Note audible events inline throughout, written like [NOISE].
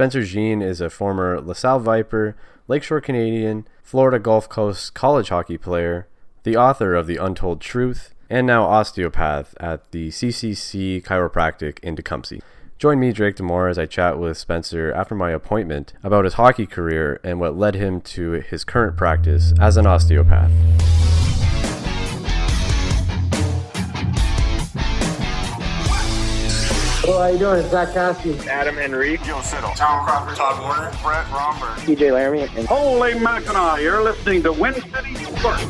Spencer Jean is a former LaSalle Viper, Lakeshore Canadien, Florida Gulf Coast college hockey player, the author of The Untold Truth, and now osteopath at the CCC Chiropractic in Tecumseh. Join me, Drake Demore, as I chat with Spencer after my appointment about his hockey career and what led him to his current practice as an osteopath. How you doing? It's Zach Cassidy. Adam Henrique, Joe Siddall, Tom Crawford, Todd Warriner, Brett Romberg, TJ Laramie. And Holy Mackinac, you're listening to Win City Sports.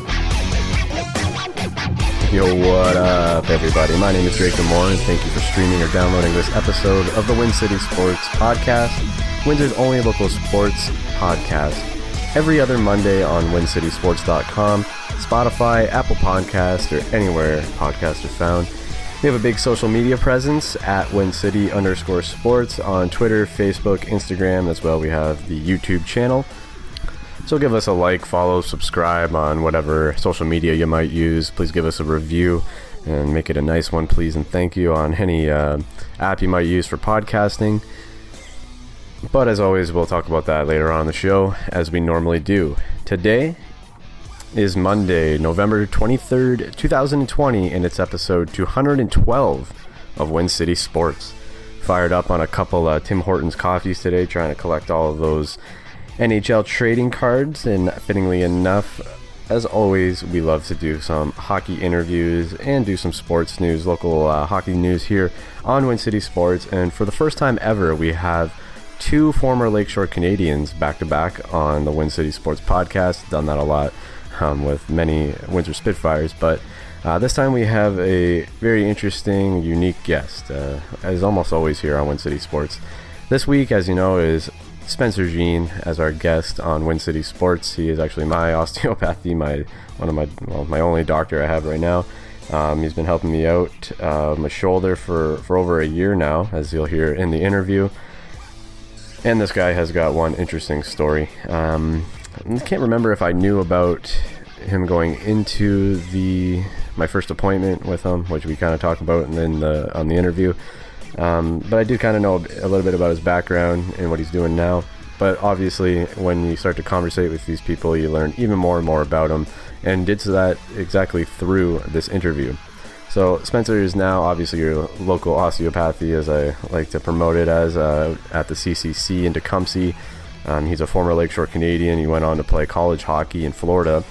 Yo, what up, everybody? My name is Drake Demore, and thank you for streaming or downloading this episode of the Win City Sports Podcast, Windsor's only local sports podcast. Every other Monday on WinCitySports.com, Spotify, Apple Podcast, or anywhere podcasts are found. We have a big social media presence at WinCity underscore sports on Twitter, Facebook, Instagram, as well. We have the YouTube channel. So give us a like, follow, subscribe on whatever social media you might use. Please give us a review and make it a nice one, please. And thank you on any uh, app you might use for podcasting. But as always, we'll talk about that later on the show, as we normally do. Today is Monday, November 23rd, 2020, and it's episode 212 of Win City Sports. Fired up on a couple uh, Tim Hortons coffees today, trying to collect all of those NHL trading cards, and fittingly enough, as always, we love to do some hockey interviews and do some sports news, local uh, hockey news here on Win City Sports. And for the first time ever, we have two former Lakeshore Canadiens back to back on the Win City Sports podcast. Done that a lot with many Windsor Spitfires, but uh, this time we have a very interesting, unique guest, uh, as almost always here on Win City Sports. This week, as you know, is Spencer Jean as our guest on Win City Sports. He is actually my [LAUGHS] osteopathy, my one of my well, my only doctor I have right now. Um, he's been helping me out uh, my shoulder for, for over a year now, as you'll hear in the interview. And this guy has got one interesting story. Um, I can't remember if I knew about him going into the my first appointment with him, which we kind of talked about and then the, on the interview. Um, but I do kind of know a little bit about his background and what he's doing now. But obviously, when you start to conversate with these people, you learn even more and more about them, and did so that exactly through this interview. So Spencer is now obviously your local osteopathy, as I like to promote it as, uh, at the CCC in Tecumseh. Um, he's a former Lakeshore Canadien. He went on to play college hockey in Florida,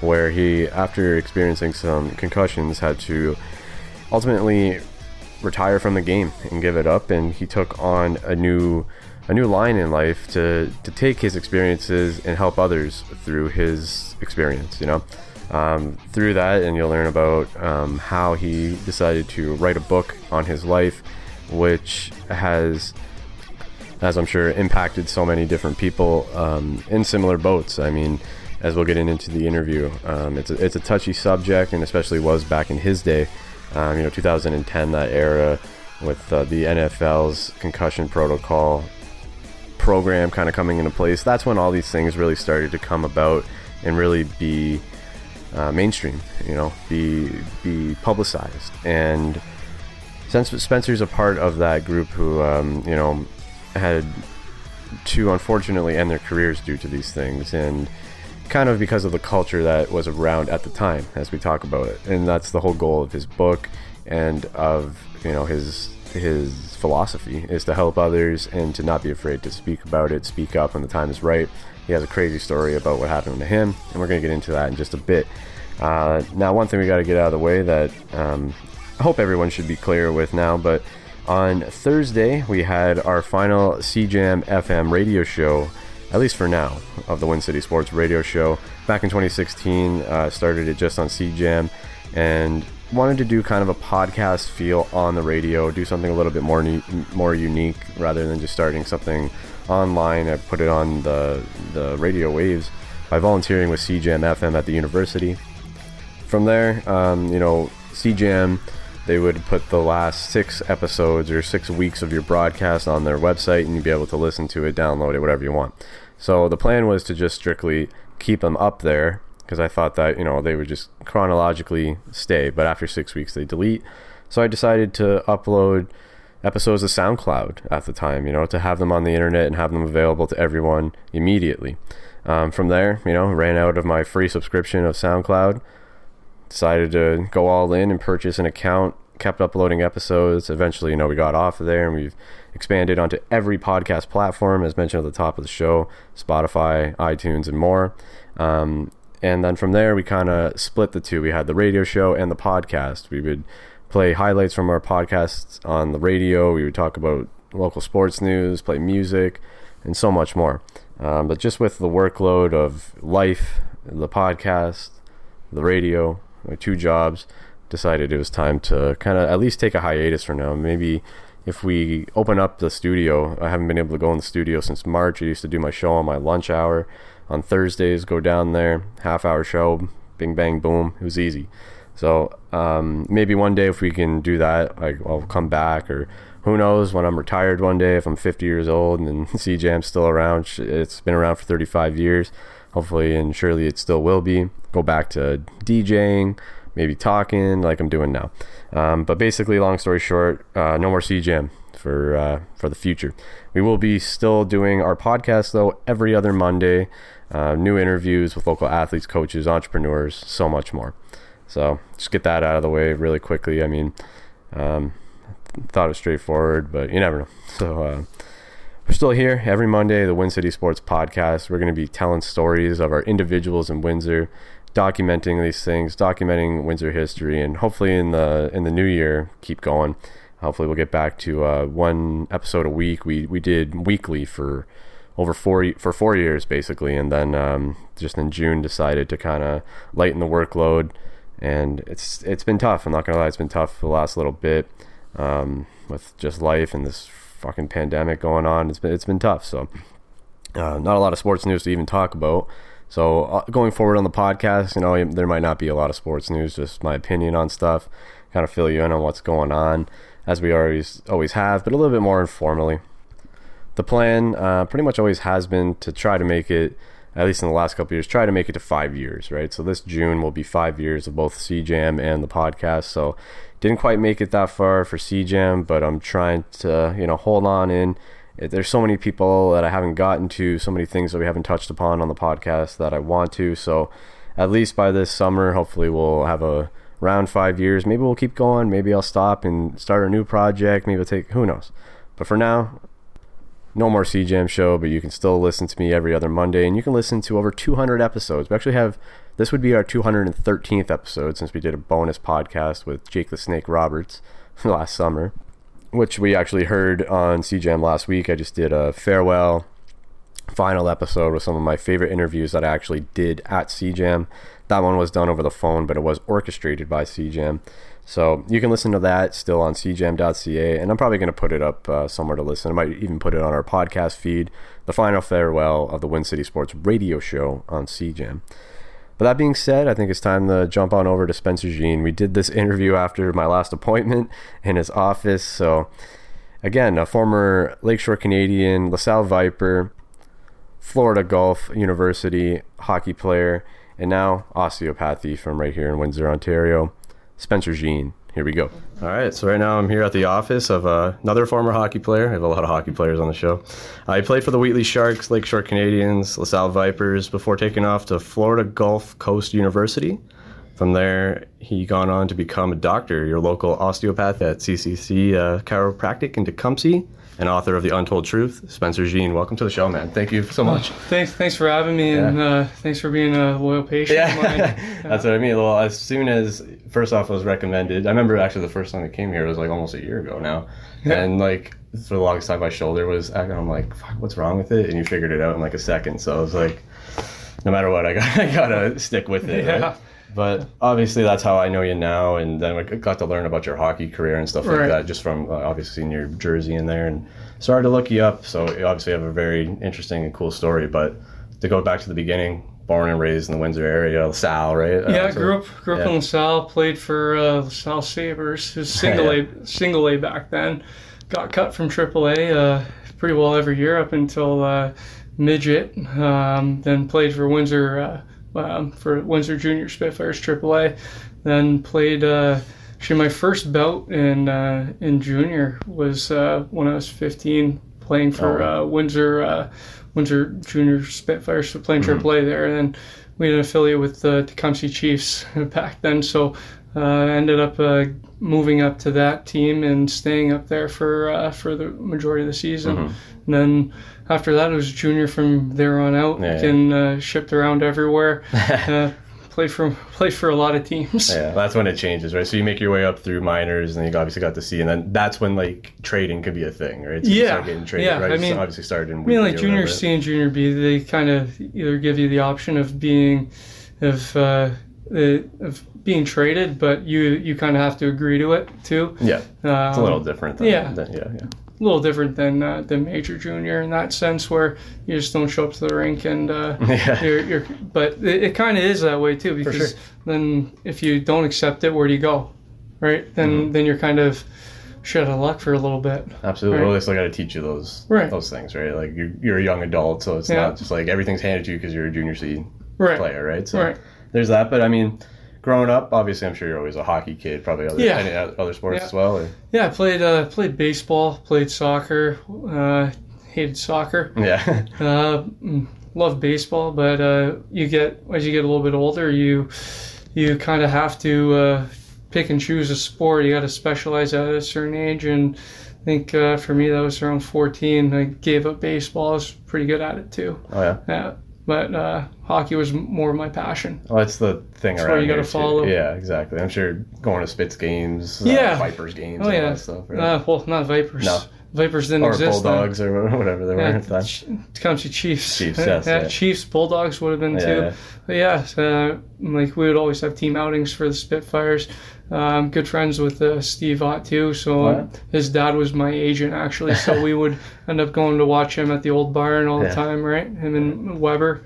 where he, after experiencing some concussions, had to ultimately retire from the game and give it up. And he took on a new a new line in life to to take his experiences and help others through his experience. You know. Um, through that, and you'll learn about um, how he decided to write a book on his life, which has as I'm sure impacted so many different people um, in similar boats. I mean, as we'll get into the interview, um, it's a, it's a touchy subject, and especially was back in his day. Um, you know, 2010, that era with uh, the NFL's concussion protocol program kind of coming into place. That's when all these things really started to come about and really be uh, mainstream. You know, be be publicized and. Since Spencer's a part of that group who, um, you know, had to unfortunately end their careers due to these things and kind of because of the culture that was around at the time as we talk about it. And that's the whole goal of his book and of you know his his philosophy is to help others and to not be afraid to speak about it speak up when the time is right. He has a crazy story about what happened to him and we're going to get into that in just a bit. Uh, now one thing we got to get out of the way that um, i hope everyone should be clear with now but on Thursday, we had our final CJAM FM radio show, at least for now, of the Win City Sports radio show. Back in 2016, uh, started it just on CJAM and wanted to do kind of a podcast feel on the radio, do something a little bit more ne- more unique rather than just starting something online. I put it on the, the radio waves by volunteering with CJAM FM at the university. From there, um, you know, CJAM they would put the last six episodes or six weeks of your broadcast on their website and you'd be able to listen to it, download it, whatever you want. So the plan was to just strictly keep them up there because I thought that, you know, they would just chronologically stay, but after six weeks they delete. So I decided to upload episodes of SoundCloud at the time, you know, to have them on the internet and have them available to everyone immediately. Um, from there, you know, ran out of my free subscription of SoundCloud, decided to go all in and purchase an account, kept uploading episodes. Eventually, you know, we got off of there and we've expanded onto every podcast platform, as mentioned at the top of the show Spotify, iTunes, and more. Um, and then from there, we kind of split the two. We had the radio show and the podcast. We would play highlights from our podcasts on the radio. We would talk about local sports news, play music, and so much more. Um, but just with the workload of life, the podcast, the radio, my two jobs, decided it was time to kind of at least take a hiatus for now. Maybe if we open up the studio, I haven't been able to go in the studio since March. I used to do my show on my lunch hour on Thursdays, go down there, half hour show, bing bang boom. It was easy. So um, maybe one day if we can do that, I, I'll come back, or who knows when I'm retired one day if I'm 50 years old and [LAUGHS] CJAM's still around. It's been around for 35 years, hopefully, and surely it still will be. Go back to DJing, maybe talking like I'm doing now. Um, but basically, long story short, uh, no more CJAM for uh, for the future. We will be still doing our podcast though every other Monday. Uh, new interviews with local athletes, coaches, entrepreneurs, so much more. So just get that out of the way really quickly. I mean, um, thought it was straightforward, but you never know. So uh, we're still here every Monday, the Win City Sports Podcast. We're going to be telling stories of our individuals in Windsor, documenting these things, documenting Windsor history, and hopefully in the in the new year keep going. Hopefully we'll get back to uh, one episode a week. We we did weekly for over four for four years basically, and then um, just in June decided to kind of lighten the workload. And it's it's been tough. I'm not gonna lie, it's been tough for the last little bit um, with just life and this fucking pandemic going on. It's been it's been tough. So uh, not a lot of sports news to even talk about. So uh, going forward on the podcast, you know, there might not be a lot of sports news, just my opinion on stuff, kind of fill you in on what's going on, as we always always have, but a little bit more informally. The plan uh, pretty much always has been to try to make it, at least in the last couple years, try to make it to five years, right? So this June will be five years of both CJAM and the podcast. So didn't quite make it that far for CJAM, but I'm trying to, you know, hold on in. There's so many people that I haven't gotten to, so many things that we haven't touched upon on the podcast that I want to. So at least by this summer, hopefully we'll have a round five years. Maybe we'll keep going. Maybe I'll stop and start a new project. Maybe I'll take, who knows. But for now, no more CJAM show, but you can still listen to me every other Monday, and you can listen to over 200 episodes. We actually have this would be our 213th episode since we did a bonus podcast with Jake the Snake Roberts [LAUGHS] last summer, which we actually heard on CJAM last week. I just did a farewell final episode with some of my favorite interviews that I actually did at CJAM. That one was done over the phone, but it was orchestrated by CJAM. So you can listen to that still on cjam.ca, and I'm probably going to put it up uh, somewhere to listen. I might even put it on our podcast feed, the final farewell of the Win City Sports radio show on CJAM. But that being said, I think it's time to jump on over to Spencer Jean. We did this [LAUGHS] interview after my last appointment in his office. So, again, a former Lakeshore Canadien, LaSalle Viper, Florida Gulf University hockey player, and now osteopathy from right here in Windsor, Ontario. Spencer Jean. Here we go. All right, so right now I'm here at the office of uh, another former hockey player. I have a lot of hockey players on the show. He played for the Wheatley Sharks, Lakeshore Canadiens, LaSalle Vipers before taking off to Florida Gulf Coast University. From there, he gone on to become a doctor, your local osteopath at CCC uh, Chiropractic in Tecumseh and author of The Untold Truth, Spencer Jean. Welcome to the show, man. Thank you so much. thanks, thanks for having me, and uh, thanks for being a loyal patient. of mine. [LAUGHS] Yeah, that's what I mean. Well, as soon as first off was recommended, I remember actually the first time I came here was like almost a year ago now, and like for the longest time my shoulder was, and I'm like, Fuck, what's wrong with it? And you figured it out in like a second. So I was like, no matter what, I got [LAUGHS] I gotta stick with it. Yeah. Right? But obviously that's how I know you now, and then I got to learn about your hockey career and stuff like that just from uh, obviously seeing your jersey in there, and started to look you up. So obviously you obviously have a very interesting and cool story. But to go back to the beginning, born and raised in the Windsor area, LaSalle, right? Uh, Yeah, I so- grew up grew up yeah. in LaSalle. Played for uh, LaSalle Sabers, who's [LAUGHS] single A single A back then. Got cut from AAA uh, pretty well every year up until uh, midget. Um, then played for Windsor uh, um, for Windsor Junior Spitfires AAA. Then played uh, actually my first bout in uh, in junior was uh, when I was 15, playing for Oh. uh, Windsor uh, Windsor Junior Spitfires, so playing AAA there, and then we had an affiliate with the Tecumseh Chiefs [LAUGHS] back then. So uh, I ended up uh, moving up to that team and staying up there for uh, for the majority of the season. And then after that, it was junior from there on out, Yeah, yeah. uh, shipped around everywhere. [LAUGHS] uh, played for played for a lot of teams. Yeah, that's when it changes, right? So you make your way up through minors, and you obviously got to see, and then that's when like trading could be a thing, right? So you Yeah, start getting traded, yeah, right? I So mean- obviously started in I mean, like junior. C and junior B, they kind of either give you the option of being, of uh, the of being traded, but you you kind of have to agree to it too. Yeah, Um, it's a little different. Than, yeah. than- yeah, yeah. a little different than uh, than major junior in that sense, where you just don't show up to the rink and uh, [LAUGHS] Yeah. you're, you're. But it, it kind of is that way too, because sure. then if you don't accept it, where do you go? Right? Then Mm-hmm. then you're kind of shit out of luck for a little bit. Absolutely. Right. Well, they still got to teach you those Right. those things, right? Like you're, you're a young adult, so it's Yeah. not just like everything's handed to you because you're a junior C Right. player, right? So Right. There's that. But I mean, growing up, obviously, I'm sure you're always a hockey kid. Probably other Yeah. any other sports Yeah. as well. Or, Yeah, I played uh, played baseball, played soccer, uh, hated soccer. yeah. [LAUGHS] Uh, mm, love baseball, but uh, you get as you get a little bit older, you you kind of have to uh, pick and choose a sport. You got to specialize at a certain age, and I think uh, for me that was around 14. I gave up baseball. I was pretty good at it too. oh yeah. Yeah, but uh, hockey was more of my passion. Well, that's the thing That's around where you gotta here, too. follow. Yeah, exactly. I'm sure going to Spitz games, uh, Yeah. Vipers games, Oh all yeah, that stuff, right? uh, well not Vipers. No. Vipers didn't or exist. then. Bulldogs or [LAUGHS] whatever they were Yeah, at the time. Ch- Tecumseh Chiefs. Chiefs, yes, yeah, yeah. Chiefs, Bulldogs would have been Yeah, too. yeah. But yeah, uh, like we would always have team outings for the Spitfires. Um, good friends with uh, Steve Ott too. So yeah? his dad was my agent actually. So we would [LAUGHS] end up going to watch him at the old barn all the time, right? Him and Weber.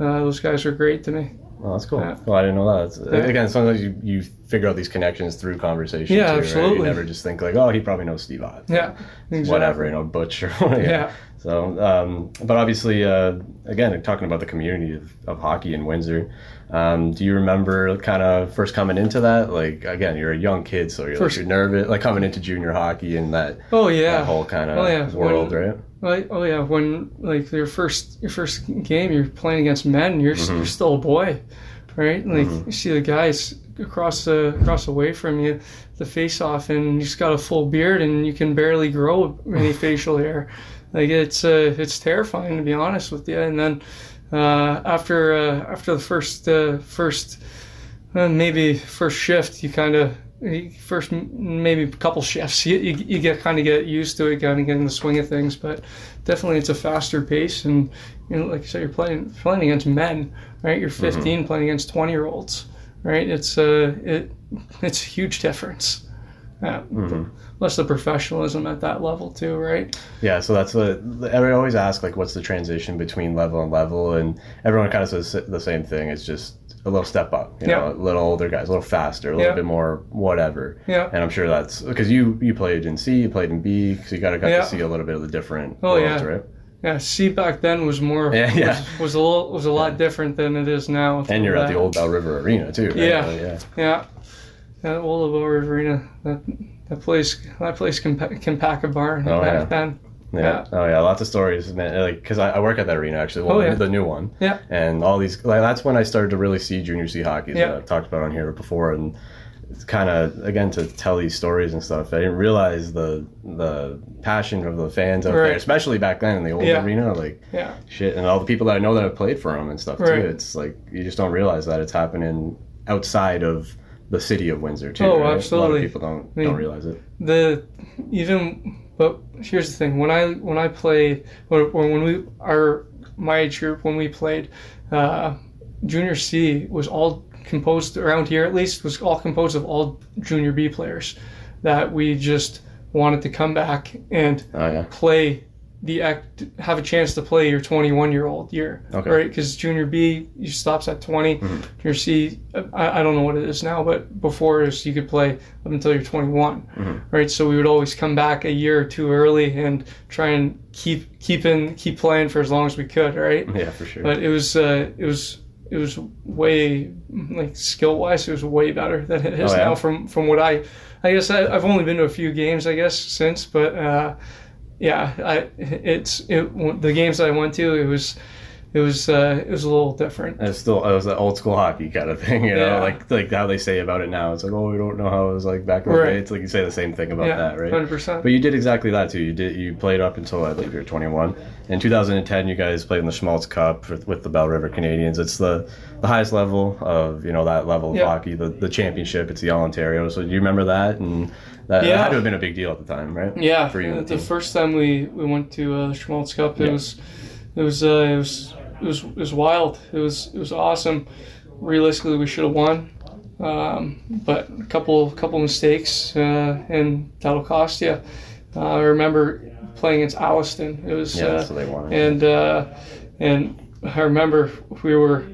Uh, those guys were great to me. Oh, that's cool. Yeah. Well, I didn't know that. Yeah. Again, sometimes you, you figure out these connections through conversation. Yeah, too, Right? absolutely. You never just think like, oh, he probably knows Steve Ott. Yeah, exactly. Whatever, you know, Butch or [LAUGHS] whatever. Yeah. So, um, but obviously, uh, again, talking about the community of, of hockey in Windsor, um, do you remember kind of first coming into that? Like, again, you're a young kid, so you're, First- like, you're nervous, like coming into junior hockey and that, Oh yeah. that whole kind of Oh, yeah. world, When- right? Like, oh yeah, when like your first your first game, you're playing against men. You're Mm-hmm. you're still a boy, right? Like you see the guys across the across the way from you, the face off, and you just got a full beard, and you can barely grow any [LAUGHS] facial hair. Like it's uh, it's terrifying to be honest with you. And then uh, after uh, after the first uh, first uh, maybe first shift, you kind of first maybe a couple shifts, you, you, you get kind of get used to it, kind of get in the swing of things. But definitely, it's a faster pace, and you know, like I said, you're playing playing against men, right? You're 15 playing against 20 year olds, right? It's uh, it it's a huge difference. Yeah. Plus the professionalism at that level too, right? Yeah, so that's what everyone always ask like, what's the transition between level and level, and everyone kind of says the same thing. It's just a little step up, you know, Yeah. a little older guys, a little faster, a little Yeah. bit more whatever. Yeah. And I'm sure that's because you you played in C, you played in B, so you got to got Yeah. to see a little bit of the different Oh, worlds, yeah. right? Yeah, C back then was more Yeah, yeah. Was, was a little was a lot different than it is now. And you're all at the old Bell River Arena too. Right? Yeah. Uh, yeah. Yeah, that old Bell River Arena. That that place that place can can pack a barn Oh, back yeah. then. Yeah. Oh yeah, lots of stories, man. Like, cause I, I work at that arena actually. Well, Oh, yeah. the new one. Yeah. And all these, like, that's when I started to really see junior C hockey. That Yeah. I've talked about on here before, and it's kind of again to tell these stories and stuff. I didn't realize the the passion of the fans out Right. there, especially back then in the old Yeah. arena. Like Yeah, shit, and all the people that I know that have played for them and stuff Right. too. It's like you just don't realize that it's happening outside of the city of Windsor too. Oh, right? A absolutely. lot of people don't I mean, don't realize it. the even but here's the thing when I when I played or, or when we our my age group when we played uh, junior C was all composed around here at least was all composed of all junior B players that we just wanted to come back and Oh yeah. play the act have a chance to play your 21 year old year Okay. right because junior b you stops at 20 junior c I, I don't know what it is now but before is you could play up until you're 21 right so we would always come back a year or two early and try and keep keep in keep playing for as long as we could right Yeah, for sure. but it was uh, it was it was way like skill wise, it was way better than it is Oh, yeah? now. From from what I, I guess I, I've only been to a few games, I guess since, but uh, yeah, I it's it the games I went to, it was it was uh, it was a little different. It's still it was an old school hockey kind of thing, [LAUGHS] you know, Yeah. like like how they say about it now. It's like, oh, we don't know how it was like back in the Right. day. It's like you say the same thing about Yeah, that, right? hundred percent. But you did exactly that too. You did. You played up until I believe you were 21. In 2010, you guys played in the Schmalz Cup with, with the Bell River Canadiens. It's the the highest level of you know that level of Yeah. hockey, the the championship. It's the All Ontario. So do you remember that? And that, that had to have been a big deal at the time, right? Yeah, For you the the first time we, we went to uh, the Schmalz Cup, it was it was uh, it was it was it was wild. It was it was awesome. Realistically, we should have won, um, but a couple couple mistakes, uh, and that'll cost you. Uh, I remember playing against Alliston. It was Yeah, uh, so they won. and uh, and I remember we were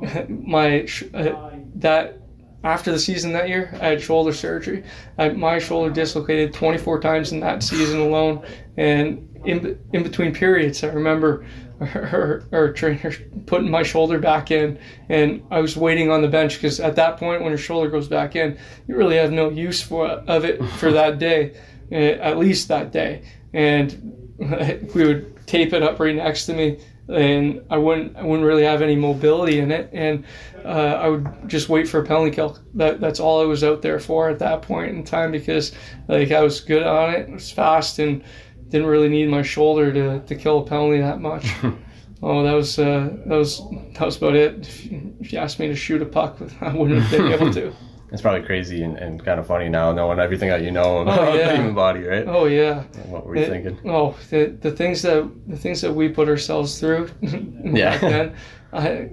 [LAUGHS] my uh, that after the season that year I had shoulder surgery. I, my shoulder dislocated 24 times in that season alone, and in in between periods, I remember. Our, our trainer putting my shoulder back in, and I was waiting on the bench because at that point, when your shoulder goes back in, you really have no use for of it [LAUGHS] for that day, eh, at least that day. And [LAUGHS] we would tape it up right next to me and I wouldn't I wouldn't really have any mobility in it and uh, I would just wait for a penalty kill that that's all I was out there for at that point in time because like I was good on it it was fast and didn't really need my shoulder to, to kill a penalty that much [LAUGHS] oh that was uh, that was that was about it if you, if you asked me to shoot a puck [LAUGHS] I wouldn't have been able to [LAUGHS] It's probably crazy and, and kind of funny now, knowing everything that you know about Oh, yeah. the human body, right? oh yeah What were you It- thinking? Oh, the, the things that the things that we put ourselves through. Yeah. back then, I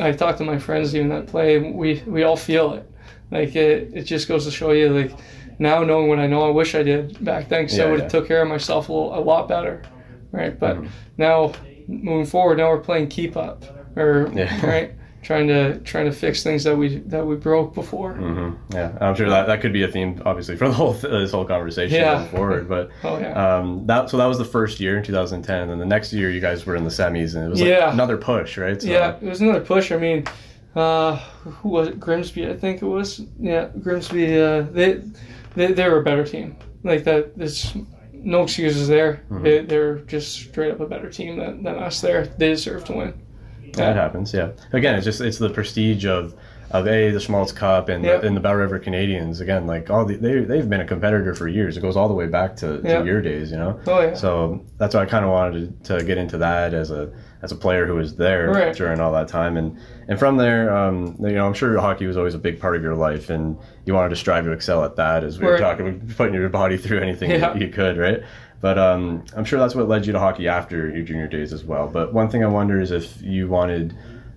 I talk to my friends even that play. We we all feel it. Like it, it just goes to show you like now knowing what I know, I wish I did back then because Yeah, I would yeah. have took care of myself a, little, a lot better, right? But Mm-hmm. now moving forward, now we're playing keep up or Yeah. [LAUGHS] right. Trying to trying to fix things that we that we broke before. hmm Yeah, I'm sure that, that could be a theme, obviously, for the whole this whole conversation Yeah. going forward. But [LAUGHS] Oh yeah. um, that so that was the first year in 2010, and then the next year you guys were in the semis, and it was like Yeah. another push, right? So, Yeah, it was another push. I mean, uh, who was it? Grimsby, I think it was. Yeah, Grimsby. Uh, they, they they were a better team. Like that. There's no excuses there. Mm-hmm. They, they're just straight up a better team than, than us. There, they deserve to win. that happens. Yeah, again, it's just it's the prestige of of a the Schmalz Cup and Yeah. the, and the Bell River Canadiens. Again, like all the, they they've been a competitor for years. It goes all the way back to, Yeah. to your days, you know. Oh yeah. So that's why I kind of wanted to, to get into that as a as a player who was there Right. during all that time, and and from there, um, you know, I'm sure hockey was always a big part of your life, and you wanted to strive to excel at that. As we were Right. talking, putting your body through anything Yeah. you, you could, right? But um, I'm sure that's what led you to hockey after your junior days as well. But one thing I wonder is if you wanted.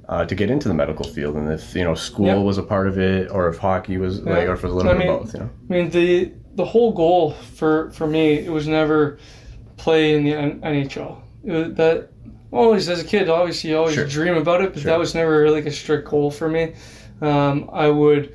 Uh, to get into the medical field, and if you know school Yeah. was a part of it, or if hockey was like, or if it was a little I bit mean- of both, you know. I mean the the whole goal for for me it was never play in the N- NHL. It was that always as a kid, obviously you always Sure. dream about it, but Sure. that was never like a strict goal for me. Um, I would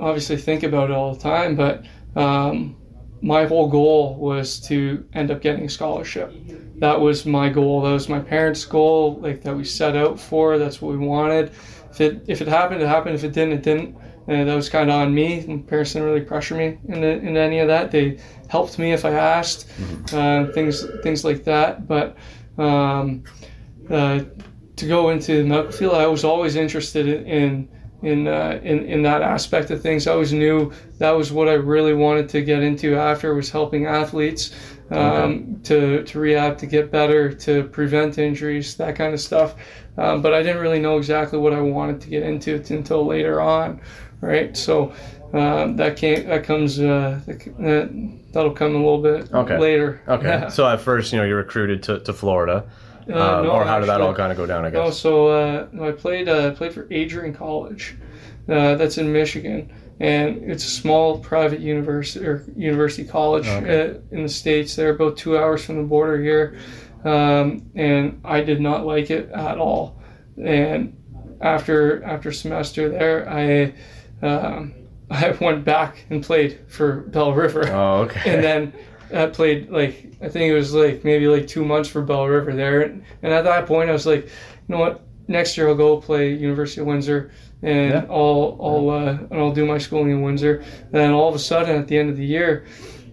obviously think about it all the time, but um, my whole goal was to end up getting a scholarship. That was my goal. That was my parents' goal, like that we set out for. That's what we wanted. If it if it happened, it happened. If it didn't, it didn't. And that was kind of on me. My parents didn't really pressure me into, into any of that. They helped me if I asked, uh, things things like that. But um, uh, to go into the medical field, I was always interested in in in, uh, in in that aspect of things. I always knew that was what I really wanted to get into after was helping athletes um, to to rehab, to get better, to prevent injuries, that kind of stuff. Um, but I didn't really know exactly what I wanted to get into until later on, right? So. Um, that came. That comes. Uh, that, that'll come a little bit Okay. later. Okay, Yeah. so at first, you know, you're recruited to, to Florida, Uh, um, no, or how did that all kind of go down? I Oh, guess. so uh, I played uh, played for Adrian College. Uh, that's in Michigan, and it's a small private university or university college Okay. uh, in the states. They're about two hours from the border here, um, and I did not like it at all. And after after semester there, I um, [LAUGHS] I went back and played for Bell River Oh, okay. and then I played like I think it was like maybe like two months for Bell River there, and, and at that point I was like, you know what, next year I'll go play University of Windsor, and Yeah. I'll I'll uh, and I'll do my schooling in Windsor. And then all of a sudden, at the end of the year,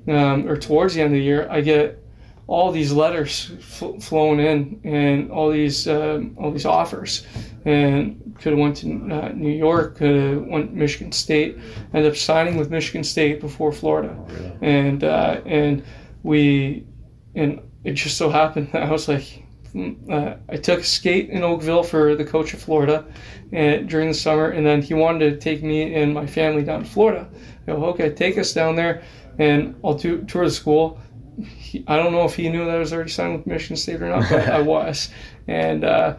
um, or towards the end of the year, I get all these letters fl- flown in and all these um, all these offers, and could have went to uh, New York, could have went Michigan State, ended up signing with Michigan State before Florida, and uh, and we and it just so happened [LAUGHS] that I was like, uh, I took a skate in Oakville for the coach of Florida, and during the summer, and then he wanted to take me and my family down to Florida. I go, okay, take us down there, and I'll do, tour the school. He, I don't know if he knew that I was already signed with Michigan State or not, but I [LAUGHS] was. And uh,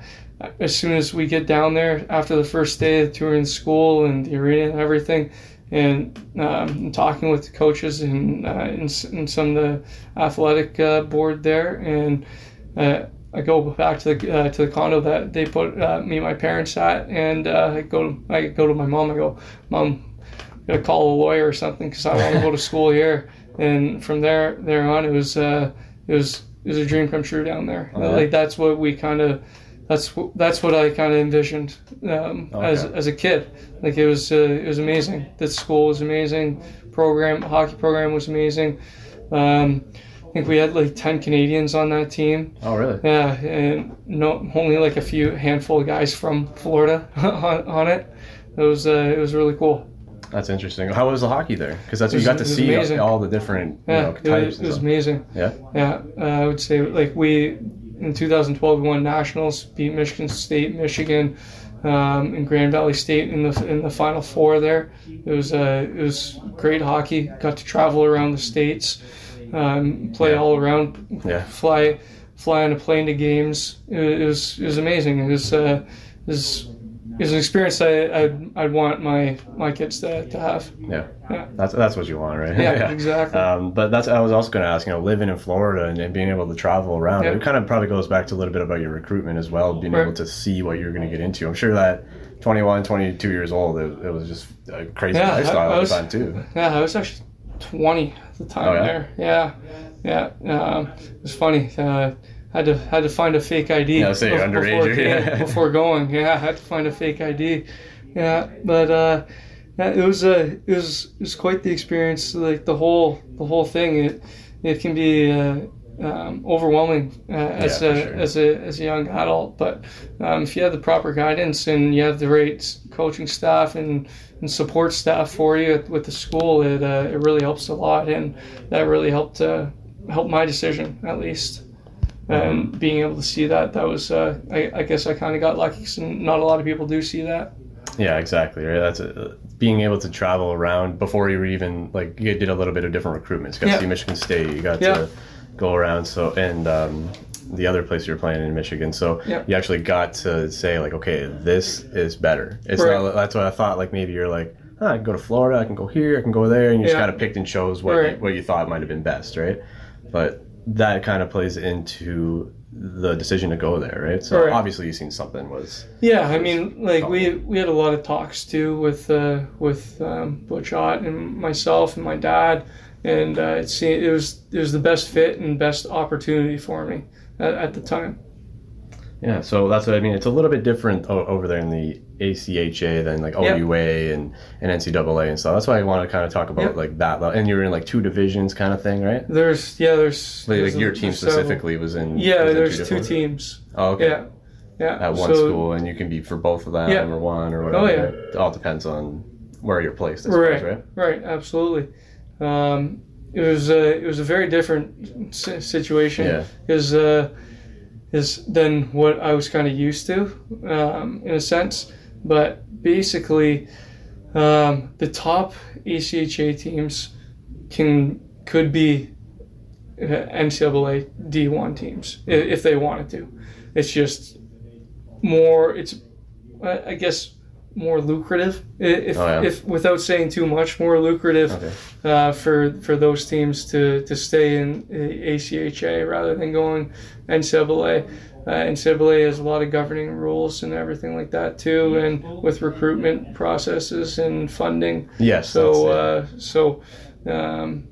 as soon as we get down there, after the first day of touring school and the arena and everything, and um, talking with the coaches and, uh, and, and some of the athletic uh, board there, and uh, I go back to the uh, to the condo that they put uh, me and my parents at, and uh, I go to I go to my mom. I go, mom, I gotta call a lawyer or something because I want to go to school here. And from there there on, it was uh, it was it was a dream come true down there. Oh? Like that's what we kind of. That's that's what I kind of envisioned um, as, Okay. as a kid. Like it was uh, it was amazing. The school was amazing. Program hockey program was amazing. Um, think we had like ten Canadians on that team. Oh, really? Yeah, and no, only like a few handful of guys from Florida [LAUGHS] on, on it. It was uh, it was really cool. That's interesting. How was the hockey there? Because that's It you got to see amazing. all the different you Yeah, know, it types. was, it was amazing. Yeah. Yeah, uh, I would say like we in 2012 we won nationals, beat Michigan State, Michigan, um, and Grand Valley State in the in the final four. There, it was uh, it was great hockey. Got to travel around the states, um, play Yeah. all around, Yeah. fly fly on a plane to games. It, it was it was amazing. It was uh, it was it was an experience I, I'd, I'd want my my kids to, to have. Yeah. Yeah. That's that's what you want, right? Yeah, [LAUGHS] exactly. Um, but that's I was also going to ask. You know, living in Florida and, and being able to travel around, Yeah. it kind of probably goes back to a little bit about your recruitment as well, being Right. able to see what you're going to get into. I'm sure that 21, 22 years old, it, it was just a crazy Yeah, lifestyle I at was- the time too. Yeah, I was actually 20 at the time Oh, yeah? there. Yeah, yeah. Um, it was funny. Uh, had to had to find a fake ID. Yeah, say you're bef- underage, before, yeah. [LAUGHS] before going. Yeah, I had to find a fake ID. Yeah, but uh, yeah, it was a it was it was quite the experience. Like the whole the whole thing. It it can be. Uh, um, overwhelming uh, as Yeah, a sure. as a as a young adult, but um, if you have the proper guidance and you have the right coaching staff and, and support staff for you at, with the school, it uh, it really helps a lot, and that really helped uh, help my decision at least. And being able to see that, that was uh, I, I guess I kind of got lucky. not a lot of people do see that. Yeah, exactly. Right. That's a, being able to travel around before you were even like you did a little bit of different recruitments. You got Yeah. to see Michigan State. You got Yeah. to go around. So and um, the other place you were playing in Michigan. So Yeah. you actually got to say like, okay, this is better. It's Right. not. That's what I thought. Like maybe you're like. "Ah, I can go to Florida. I can go here. I can go there, and you just kind of picked and chose what Right. what you thought might have been best, right? But that kind of plays into the decision to go there, right? So Right. obviously, you seen something was Yeah, I mean, like we we had a lot of talks too with uh, with um, Butch Ott and myself and my dad, and uh, it seemed it was it was the best fit and best opportunity for me at, at the time. Yeah, so that's what I mean. It's a little bit different o- over there in the ACHA than like Yep. OUA and, and NCAA and stuff. That's why I want to kind of talk about Yep. like that. And you're in like two divisions kind of thing, right? There's yeah, there's Like, there's like your team there's several. specifically was in. Yeah, was there's two different- teams. Oh, okay. Yeah, yeah. At one So- school, and you can be for both of them Yeah. or one or whatever. Oh, yeah. It all depends on where you're placed, I suppose, right, right? right, absolutely. Um, it was a, it was a very different situation Yeah. because uh, is than what I was kind of used to um, in a sense. But basically, um, the top ACHA teams can could be uh, NCAA D1 teams if they wanted to. It's just more. It's I guess more lucrative if, Oh, yeah. if without saying too much more lucrative Okay. uh, for for those teams to, to stay in ACHA rather than going NCAA. Uh, NCAA has a lot of governing rules and everything like that too, and with recruitment processes and funding. Yes. So uh, so um,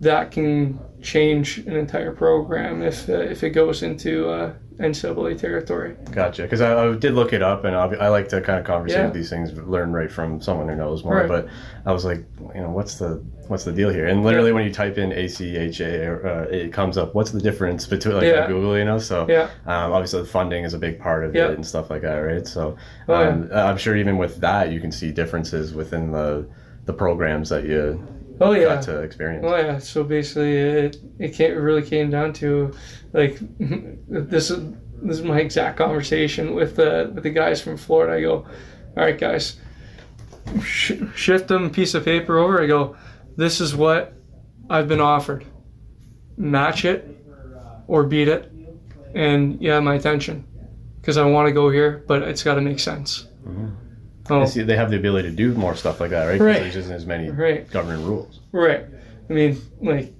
that can change an entire program if uh, if it goes into uh, NCAA territory. Gotcha. Because I, I did look it up, and I, I like to kind of conversate Yeah. with these things, learn right from someone who knows more. Right. But I was like, you know, what's the what's the deal here? And literally, when you type in ACHA, uh, it comes up. What's the difference between like Yeah. Google? You know, so Yeah. um, obviously the funding is a big part of Yeah. it and stuff like that, right? So Oh, yeah. um, I'm sure even with that, you can see differences within the the programs that you Oh yeah. got to experience. Oh yeah. So basically, it it really came down to like [LAUGHS] this is this is my exact conversation with the with the guys from Florida. I go, all right, guys, sh- shift them a piece of paper over. I go, this is what I've been offered. Match it or beat it, and yeah, my attention because I want to go here, but it's got to make sense. Mm-hmm. Oh, see they have the ability to do more stuff like that, right? Right. There's isn't as many right. governing rules. Right. I mean, like,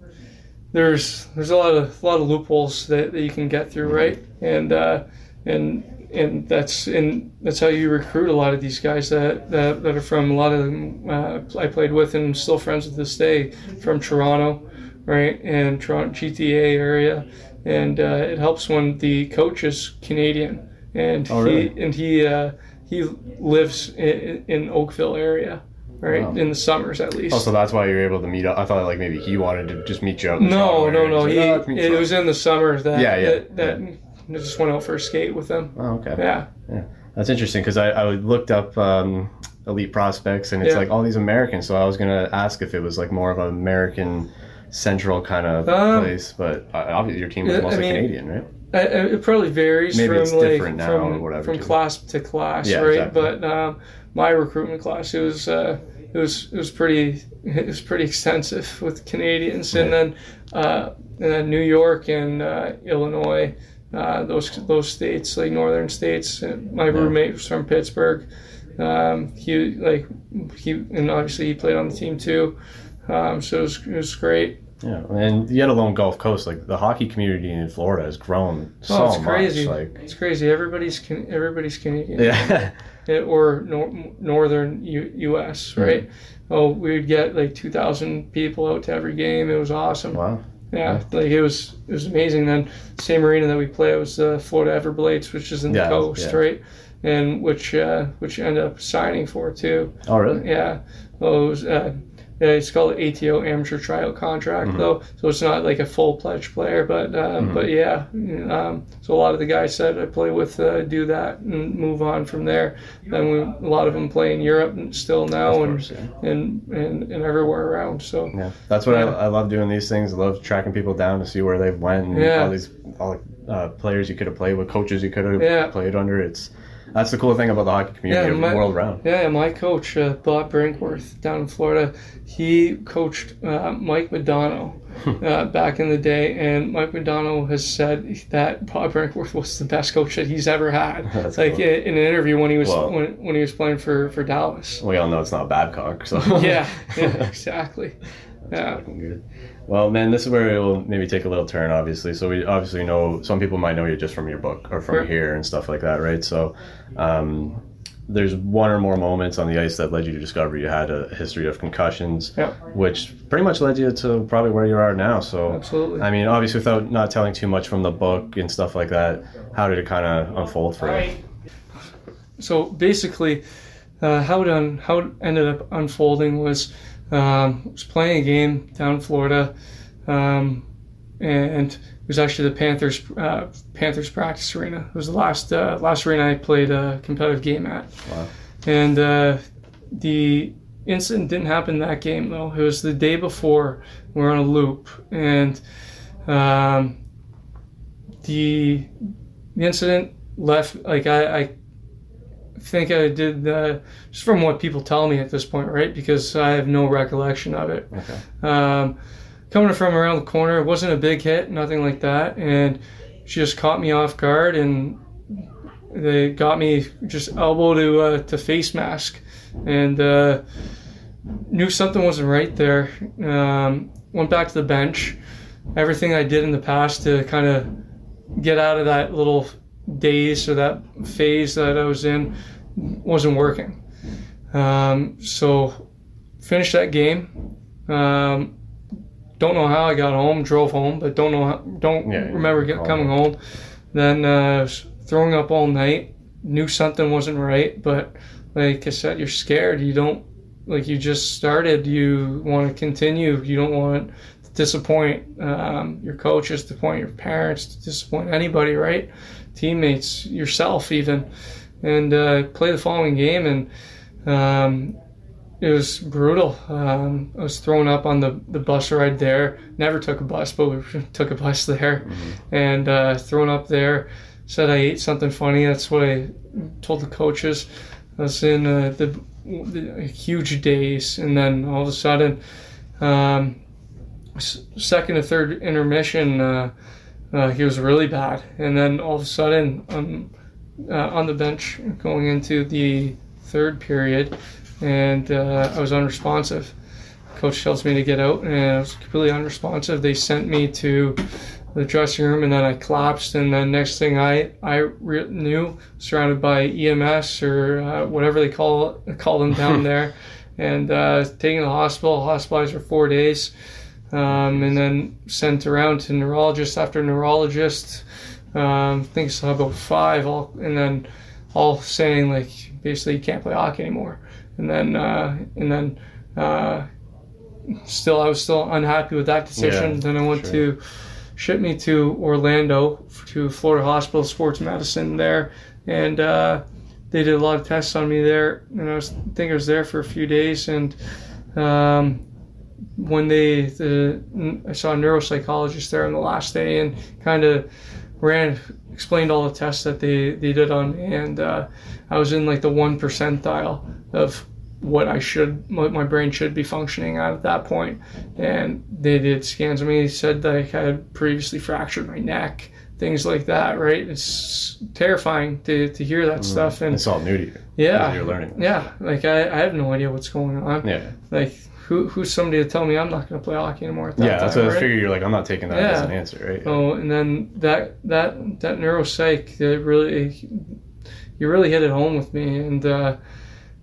there's there's a lot of a lot of loopholes that, that you can get through, right? And uh, and and that's and that's how you recruit a lot of these guys that that, that are from a lot of them uh, I played with and still friends with this day from Toronto, right? And Toronto GTA area, and uh, it helps when the coach is Canadian and Oh, he really? and he uh, he lives in, in Oakville area. Right Wow. in the summers at least. Oh, so that's why you're able to meet up. I thought like maybe he wanted to just meet you out. in the No, no, no. He, like, "Oh, it was in the summer that Yeah, yeah, that, that I just went out for a skate with them. Oh, okay. Yeah, Yeah, That's interesting because I, I looked up um, elite prospects and it's Yeah. like all these Americans. So I was gonna ask if it was like more of an American central kind of Um, place, but uh, obviously your team was yeah, I mostly mean- Canadian, right? I, I- it probably varies Maybe from like from, whatever, from class to class, Yeah, right? exactly. But um, my recruitment class it was uh, it was it was pretty it was pretty extensive [LAUGHS] with Canadians, and then uh, and then New York and uh, Illinois. Uh, those those states like northern states. And My roommate was from Pittsburgh. Um, he like he and obviously he played on the team too. Um, so it was, it was great. Yeah, and yet alone Gulf Coast, like the hockey community in Florida has grown so Oh, it's crazy. much. Like, It's crazy. Everybody's can, everybody's Canadian. yeah, [LAUGHS] Eh, or nor- northern U- U.S. Right? Oh, we would get like two thousand people out to every game. It was awesome. wow. Yeah, like it was it was amazing. Then same arena that we play was uh, Florida Everblades, which is in the Yeah, coast, yeah. right? And which uh, which ended up signing for too. Oh, really? Yeah, well, it was. Uh, yeah, it's called ATO amateur trial contract Mm-hmm. though, so it's not like a full pledged player. But uh, but yeah, um, so a lot of the guys said I play with uh, do that and move on from there. Then we, a lot of them play in Europe and still now Of and, yeah. and and and everywhere around. So Yeah, that's what Yeah. I, I love doing these things. I love tracking people down to see where they've went and Yeah. all these all the uh, players you could have played with, coaches you could have Yeah. played under. It's that's the cool thing about the hockey community Yeah, my- world round. Yeah, my coach, uh, Bob Brinkworth, down in Florida, he coached uh, Mike Modano [LAUGHS] uh, back in the day, and Mike Modano has said that Bob Brinkworth was the best coach that he's ever had. [LAUGHS] That's like cool. in, an interview when he was Wow. when, when he was playing for for Dallas. We all know it's not Babcock, so [LAUGHS] yeah, yeah, exactly. Yeah, good. Well, man, this is where it will maybe take a little turn, obviously. So we obviously know some people might know you just from your book or from Sure. here and stuff like that, right? So um, there's one or more moments on the ice that led you to discover you had a history of concussions, Yeah. which pretty much led you to probably where you are now. So Absolutely. I mean, obviously, without not telling too much from the book and stuff like that, how did it kind of unfold for you? so basically, uh, how it un- how it ended up unfolding was um, I was playing a game down in Florida, um, and it was actually the Panthers uh, Panthers practice arena. It was the last uh, last arena I played a competitive game at, Wow. and uh, the incident didn't happen that game though. It was the day before. We're on a loop, and um, the the incident left like I, I think I did the just from what people tell me at this point, right? Because I have no recollection of it. Okay. Um, coming from around the corner, it wasn't a big hit, nothing like that, and she just caught me off guard and they got me just elbow to uh, to face mask, and uh, knew something wasn't right there. Um, went back to the bench. Everything I did in the past to kind of get out of that little daze or that phase that I was in wasn't working. Um, so finished that game. Um, don't know how I got home. Drove home, but don't know how, don't Yeah, remember get, coming home. then uh, throwing up all night. Knew something wasn't right, but like I said, you're scared. You don't like you just started. You want to continue. You don't want to disappoint um, your coaches, to disappoint your parents, to disappoint anybody, right? Teammates, yourself, even. And uh, play the following game, and um, it was brutal. Um, I was thrown up on the, the bus ride there. Never took a bus, but we [LAUGHS] took a bus there, and uh, thrown up there. Said I ate something funny. That's what I told the coaches. I was in uh, the, the huge days, and then all of a sudden, um, second or third intermission, uh, uh, he was really bad, and then all of a sudden, um, uh, on the bench going into the third period, and uh, I was unresponsive. Coach tells me to get out, and I was completely unresponsive. They sent me to the dressing room, and then I collapsed. And then next thing I I re- knew, surrounded by EMS or uh, whatever they call call them down [LAUGHS] there, and uh, taken to the hospital, hospitalized for four days, um, and then sent around to neurologist after neurologist. Um, I think it's about five, all, and then all saying like basically you can't play hockey anymore. And then uh, and then uh, still I was still unhappy with that decision. Yeah, then I went sure. to ship me to Orlando to Florida Hospital Sports Medicine there, and uh, they did a lot of tests on me there. And I was I think I was there for a few days, and um, when they the I saw a neuropsychologist there on the last day, and kind of ran explained all the tests that they they did on me, and uh, I was in like the one percentile of what I should, what my brain should be functioning at at that. And they did scans of me. They said that I had previously fractured my neck, things like that. Right? It's terrifying to, to hear that stuff. And It's all new to you. yeah, You're learning. yeah, like I, I have no idea what's going on. Yeah. Like who who's somebody to tell me I'm not going to play hockey anymore? At that Yeah, that's time, what I right? figure. You're like, I'm not taking that as an answer, right? Oh, and then that that that neuropsych it really you really hit it home with me, and uh,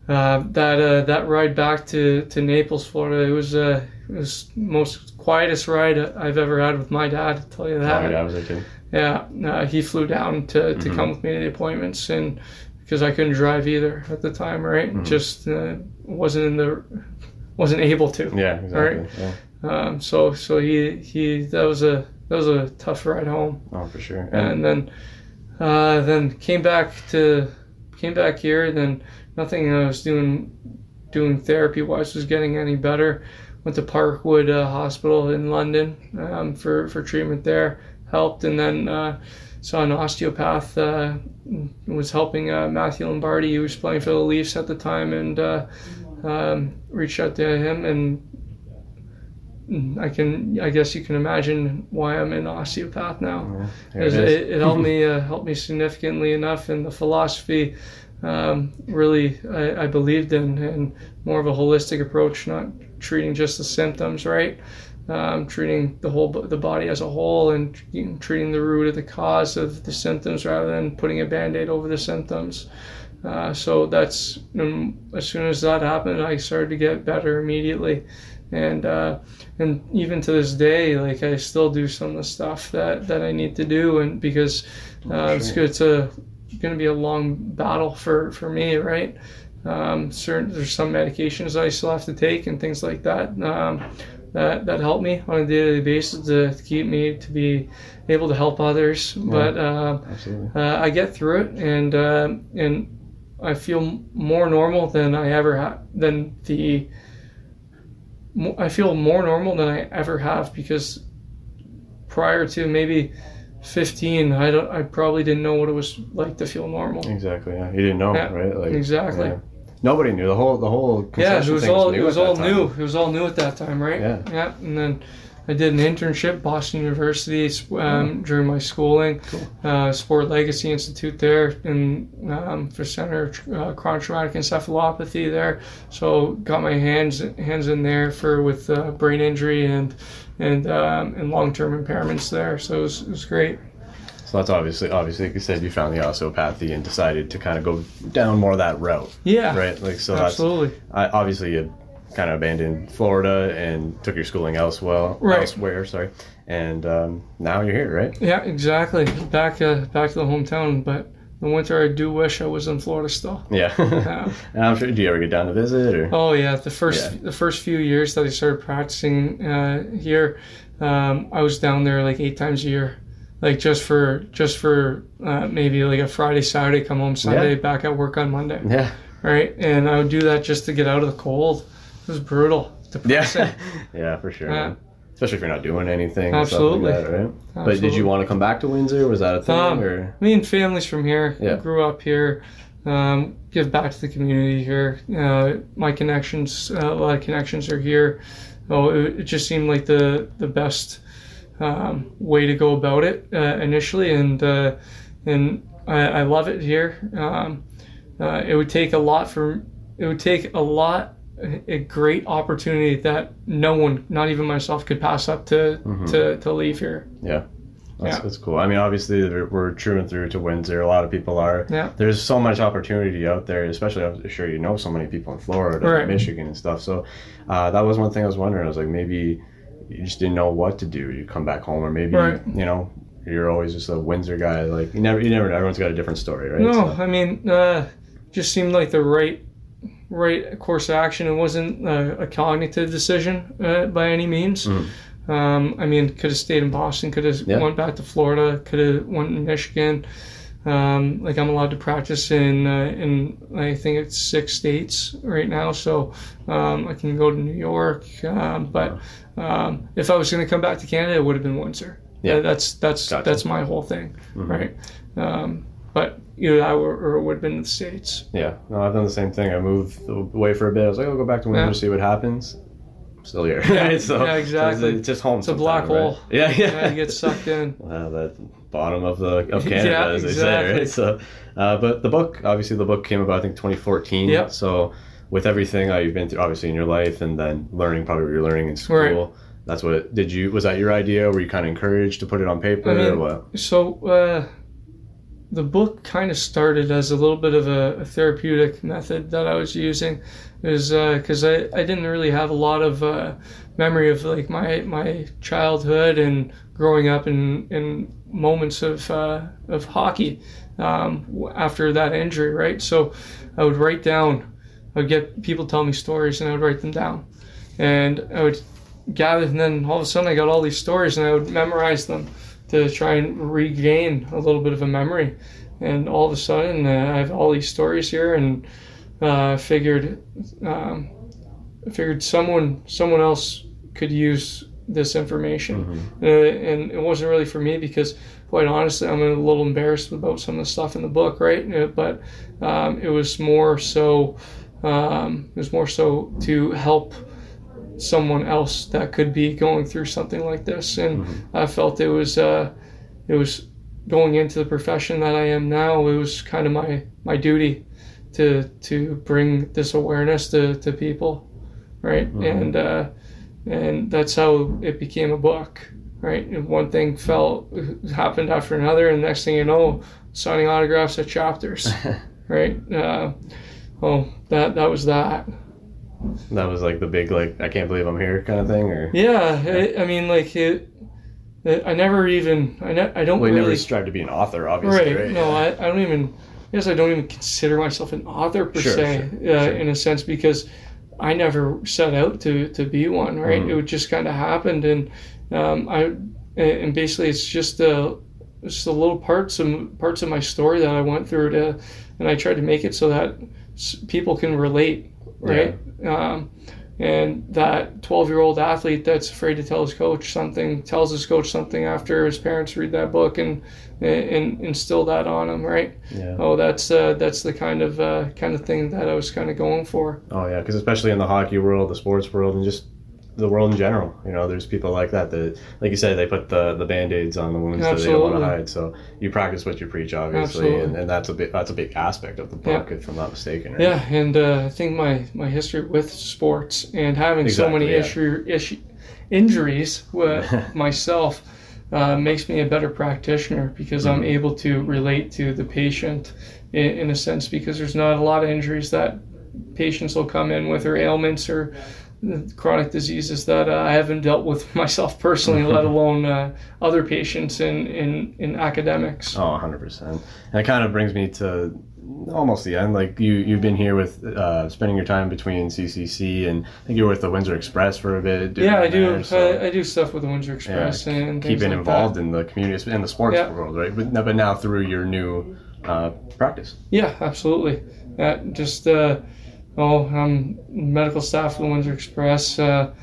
uh, that uh, that ride back to, to Naples, Florida, it was uh, it was most quietest ride I've ever had with my dad. I'll tell you Oh, that. my dad was like, Yeah, uh, he flew down to, to Mm-hmm. come with me to the appointments, and because I couldn't drive either at the time, right? Mm-hmm. Just uh, wasn't in the wasn't able to. yeah, exactly. Right. Yeah. Um, so so he he that was a that was a tough ride home Oh, for sure. And, and then uh, then came back to came back here. Then nothing I was doing doing therapy wise was getting any better. Went to Parkwood uh, Hospital in London um, for for treatment there. Helped, and then uh, saw an osteopath. Uh, was helping uh, Matthew Lombardi. He was playing for the Leafs at the time, and uh, um, reached out to him and. I can, I guess you can imagine why I'm an osteopath now. Here it it, it, it helped me [LAUGHS] uh, helped me significantly enough in the philosophy um, really I, I believed in and more of a holistic approach not treating just the symptoms right? Um, treating the whole the body as a whole and you know, treating the root of the cause of the symptoms rather than putting a band-aid over the symptoms uh, so that's um, as soon as that happened I started to get better immediately and uh, and even to this day, like I still do some of the stuff that, that I need to do, and because uh, it's good, it's a going to be a long battle for, for me, right? Um, certain there's some medications I still have to take and things like that. Um, that that help me on a daily basis to, to keep me to be able to help others. But uh, uh, I get through it, and uh, and I feel more normal than I ever have than the. I feel more normal than I ever have because prior to maybe 15, I don't. I probably didn't know what it was like to feel normal. Exactly. Yeah. You didn't know, Yeah, right? Like exactly. yeah. Nobody knew the whole the whole. Yeah, it was all new it was all time. new. It was all new at that time, right? Yeah. Yeah, and then I did an internship, Boston University, um, during my schooling, uh, Sport Legacy Institute there, in um, for Center uh, Chronic Traumatic Encephalopathy there. So got my hands hands in there for with uh, brain injury and and um, and long term impairments there. So it was, it was great. So that's obviously obviously like you said you found the osteopathy and decided to kind of go down more of that route, Yeah, right? Like so absolutely. that's I, obviously you kind of abandoned Florida and took your schooling elsewhere. Right. Elsewhere, sorry. And um, now you're here, right? Yeah, exactly. Back uh, back to the hometown, but the winter I do wish I was in Florida still. Yeah. [LAUGHS] Yeah. And I'm sure. Do you ever get down to visit or? Oh yeah, the first Yeah. the first few years that I started practicing uh, here, um, I was down there like eight times a year, like just for just for uh, maybe like a Friday, Saturday, come home Sunday, Yeah. back at work on Monday, Yeah. right? And I would do that just to get out of the cold. It was brutal. Yeah. [LAUGHS] yeah, for sure. Yeah. man. Especially if you're not doing anything. Absolutely. Like that, right? But did you want to come back to Windsor? Was that a thing? Um, or? Me and families from here. Yeah. Grew up here. Um, give back to the community here. Uh, my connections, uh, a lot of connections are here. Oh, it, it just seemed like the the best um, way to go about it uh, initially, and uh, and I, I love it here. Um, uh, it would take a lot for it would take a lot a great opportunity that no one, not even myself, could pass up to to, to leave here. Yeah. That's, Yeah. that's cool. I mean, obviously, we're- we're true and through to Windsor. A lot of people are. Yeah. There's so much opportunity out there, especially I'm sure you know so many people in Florida, Right. Michigan, and stuff. So uh, that was one thing I was wondering. I was like, maybe you just didn't know what to do. You come back home, or maybe Right. you know you're always just a Windsor guy. Like you never, you never. Everyone's got a different story, right? No, So- I mean, uh, just seemed like the right, right course of action. It wasn't a, a cognitive decision uh, by any means. Um, I mean, could have stayed in Boston. Could have Yeah. went back to Florida. Could have went to Michigan. Um, like I'm allowed to practice in uh, in I think it's six states right now, so um, I can go to New York. Um, but um, if I was going to come back to Canada, it would have been Windsor. Yeah. That's that's Gotcha. that's my whole thing, right? Um, but either that or, or it would have been in the states. Yeah, no, I've done the same thing. I moved away for a bit. I was like, I'll go back to Windsor, Yeah. see what happens. I'm still here. Yeah, [LAUGHS] so, yeah, exactly. it's, it's just home. It's a black sometime, right? hole. Yeah, yeah. Yeah, you get sucked in. [LAUGHS] uh, the bottom of the of [LAUGHS] Canada, Yeah, as they exactly. say, right? So, uh, but the book, obviously, the book came about I think 2014. Yeah. So, with everything that you've been through, obviously in your life, and then learning probably what you're learning in school, Right. that's what did you was that your idea? Were you kind of encouraged to put it on paper I mean, or what? So uh, the book kind of started as a little bit of a, a therapeutic method that I was using, is because I, I didn't really have a lot of uh, memory of like my my childhood and growing up in in moments of uh, of hockey um, after that injury, right? So I would write down, I would get people tell me stories, and I would write them down, and I would gather, and then all of a sudden I got all these stories, and I would memorize them to try and regain a little bit of a memory. And all of a sudden, uh, I have all these stories here, and uh, figured, um, I figured someone someone else could use this information, uh, and it wasn't really for me because, quite honestly, I'm a little embarrassed about some of the stuff in the book, right? Uh, But um, it was more so, um, it was more so to help someone else that could be going through something like this, and I felt it was uh, it was going into the profession that I am now. It was kind of my my duty to to bring this awareness to, to people, right? And uh, and that's how it became a book, right? And one thing fell happened after another, and next thing you know, signing autographs at chapters, [LAUGHS] right? Uh, oh, that that was that. That was like the big like I can't believe I'm here kind of thing, or Yeah, I, I mean, like it. it I never even. I, ne- I don't well, you really. never strive to be an author, obviously, right. right? No, I, I don't even. I guess I don't even consider myself an author per Sure, se, sure, uh, sure. in a sense, because I never set out to to be one. Right. Mhm. It would just kind of happened, and um, I and basically it's just a just the little parts of parts of my story that I went through to, and I tried to make it so that people can relate. Right. Um, and that 12 year old athlete that's afraid to tell his coach something tells his coach something after his parents read that book and and instill that on him right Yeah. oh that's uh, that's the kind of uh, kind of thing that I was kind of going for Oh yeah, because especially in the hockey world, the sports world, and just the world in general, you know, there's people like that that, like you said, they put the the band aids on the wounds that they don't want to hide. So you practice what you preach, obviously, and, and that's a big that's a big aspect of the book, if I'm not mistaken. Right? yeah and uh, I think my my history with sports and having so many Exactly, issue, issue injuries with [LAUGHS] myself uh, makes me a better practitioner because I'm able to relate to the patient in, in a sense because there's not a lot of injuries that patients will come in with or ailments or chronic diseases that uh, I haven't dealt with [LAUGHS] myself personally, let [LAUGHS] alone uh, other patients in, in, in academics. Oh, 100%. And it kind of brings me to almost the end. Like you, you've been here with uh, spending your time between CCC and I think you were with the Windsor Express for a bit. doing Yeah, I do. there, so- I, I do stuff with the Windsor Express and things keeping like involved That. in the community in the sports Yeah. world, right? But, but now through your new uh, practice. Yeah, absolutely. Uh, just uh, oh, I'm medical staff for the Windsor Express. Uh,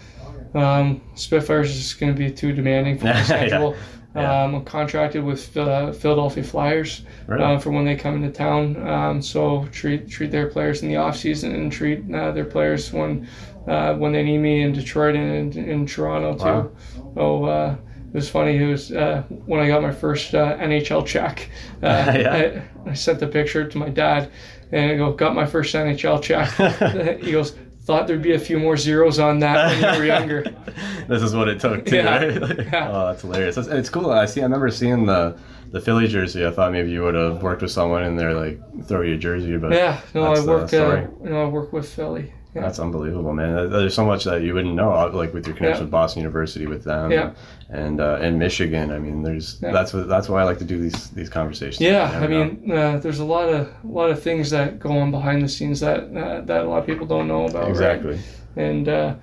um, Spitfires is just going to be too demanding for my [LAUGHS] schedule. yeah. Um, I'm contracted with uh, Philadelphia Flyers Right. uh, for when they come into town. Um, so treat treat their players in the off season and treat uh, their players when uh, when they need me in Detroit and in, in Toronto too. Wow. So uh, it was funny. It was uh, when I got my first uh, NHL check. Uh, [LAUGHS] Yeah. I, I sent the picture to my dad, and I go, "Got my first NHL check." [LAUGHS] he goes, "Thought there'd be a few more zeros on that when you were younger." [LAUGHS] this is what it took too, Yeah. right? [LAUGHS] Yeah. Oh, that's hilarious. It's, it's cool. I see. I remember seeing the the Philly jersey. I thought maybe you would have worked with someone in there, like throw you a jersey, but Yeah, no, I the work. Uh, you know, I work with Philly. Yeah. That's unbelievable, man. There's so much that you wouldn't know, uh, like with your connection Yeah. with Boston University, with them, Yeah. and uh, and Michigan. I mean, there's Yeah. that's what that's why I like to do these these conversations. Yeah, I mean, uh, there's a lot of a lot of things that go on behind the scenes that uh, that a lot of people don't know about. right? exactly. and uh,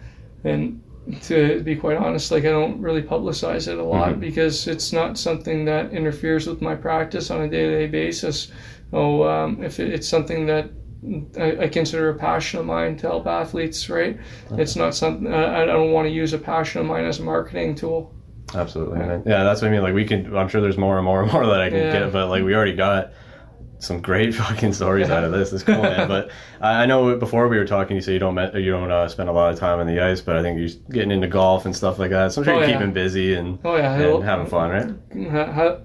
and to be quite honest, like I don't really publicize it a lot Mhm. because it's not something that interferes with my practice on a day-to-day basis. So um, if it, it's something that I, I consider a passion of mine to help athletes, right? It's not something I, I don't want to use a passion of mine as a marketing tool. Absolutely, man. Yeah, that's what I mean. Like we can. I'm sure there's more and more and more that I can Yeah. get, but like we already got some great [LAUGHS] fucking stories out of this. It's cool, man. [LAUGHS] But I I know before we were talking, you say you don't met, you don't uh, spend a lot of time on the ice, but I think you're getting into golf and stuff like that. So I'm sure Oh, you're yeah. keeping busy and, Oh yeah, and having fun, right?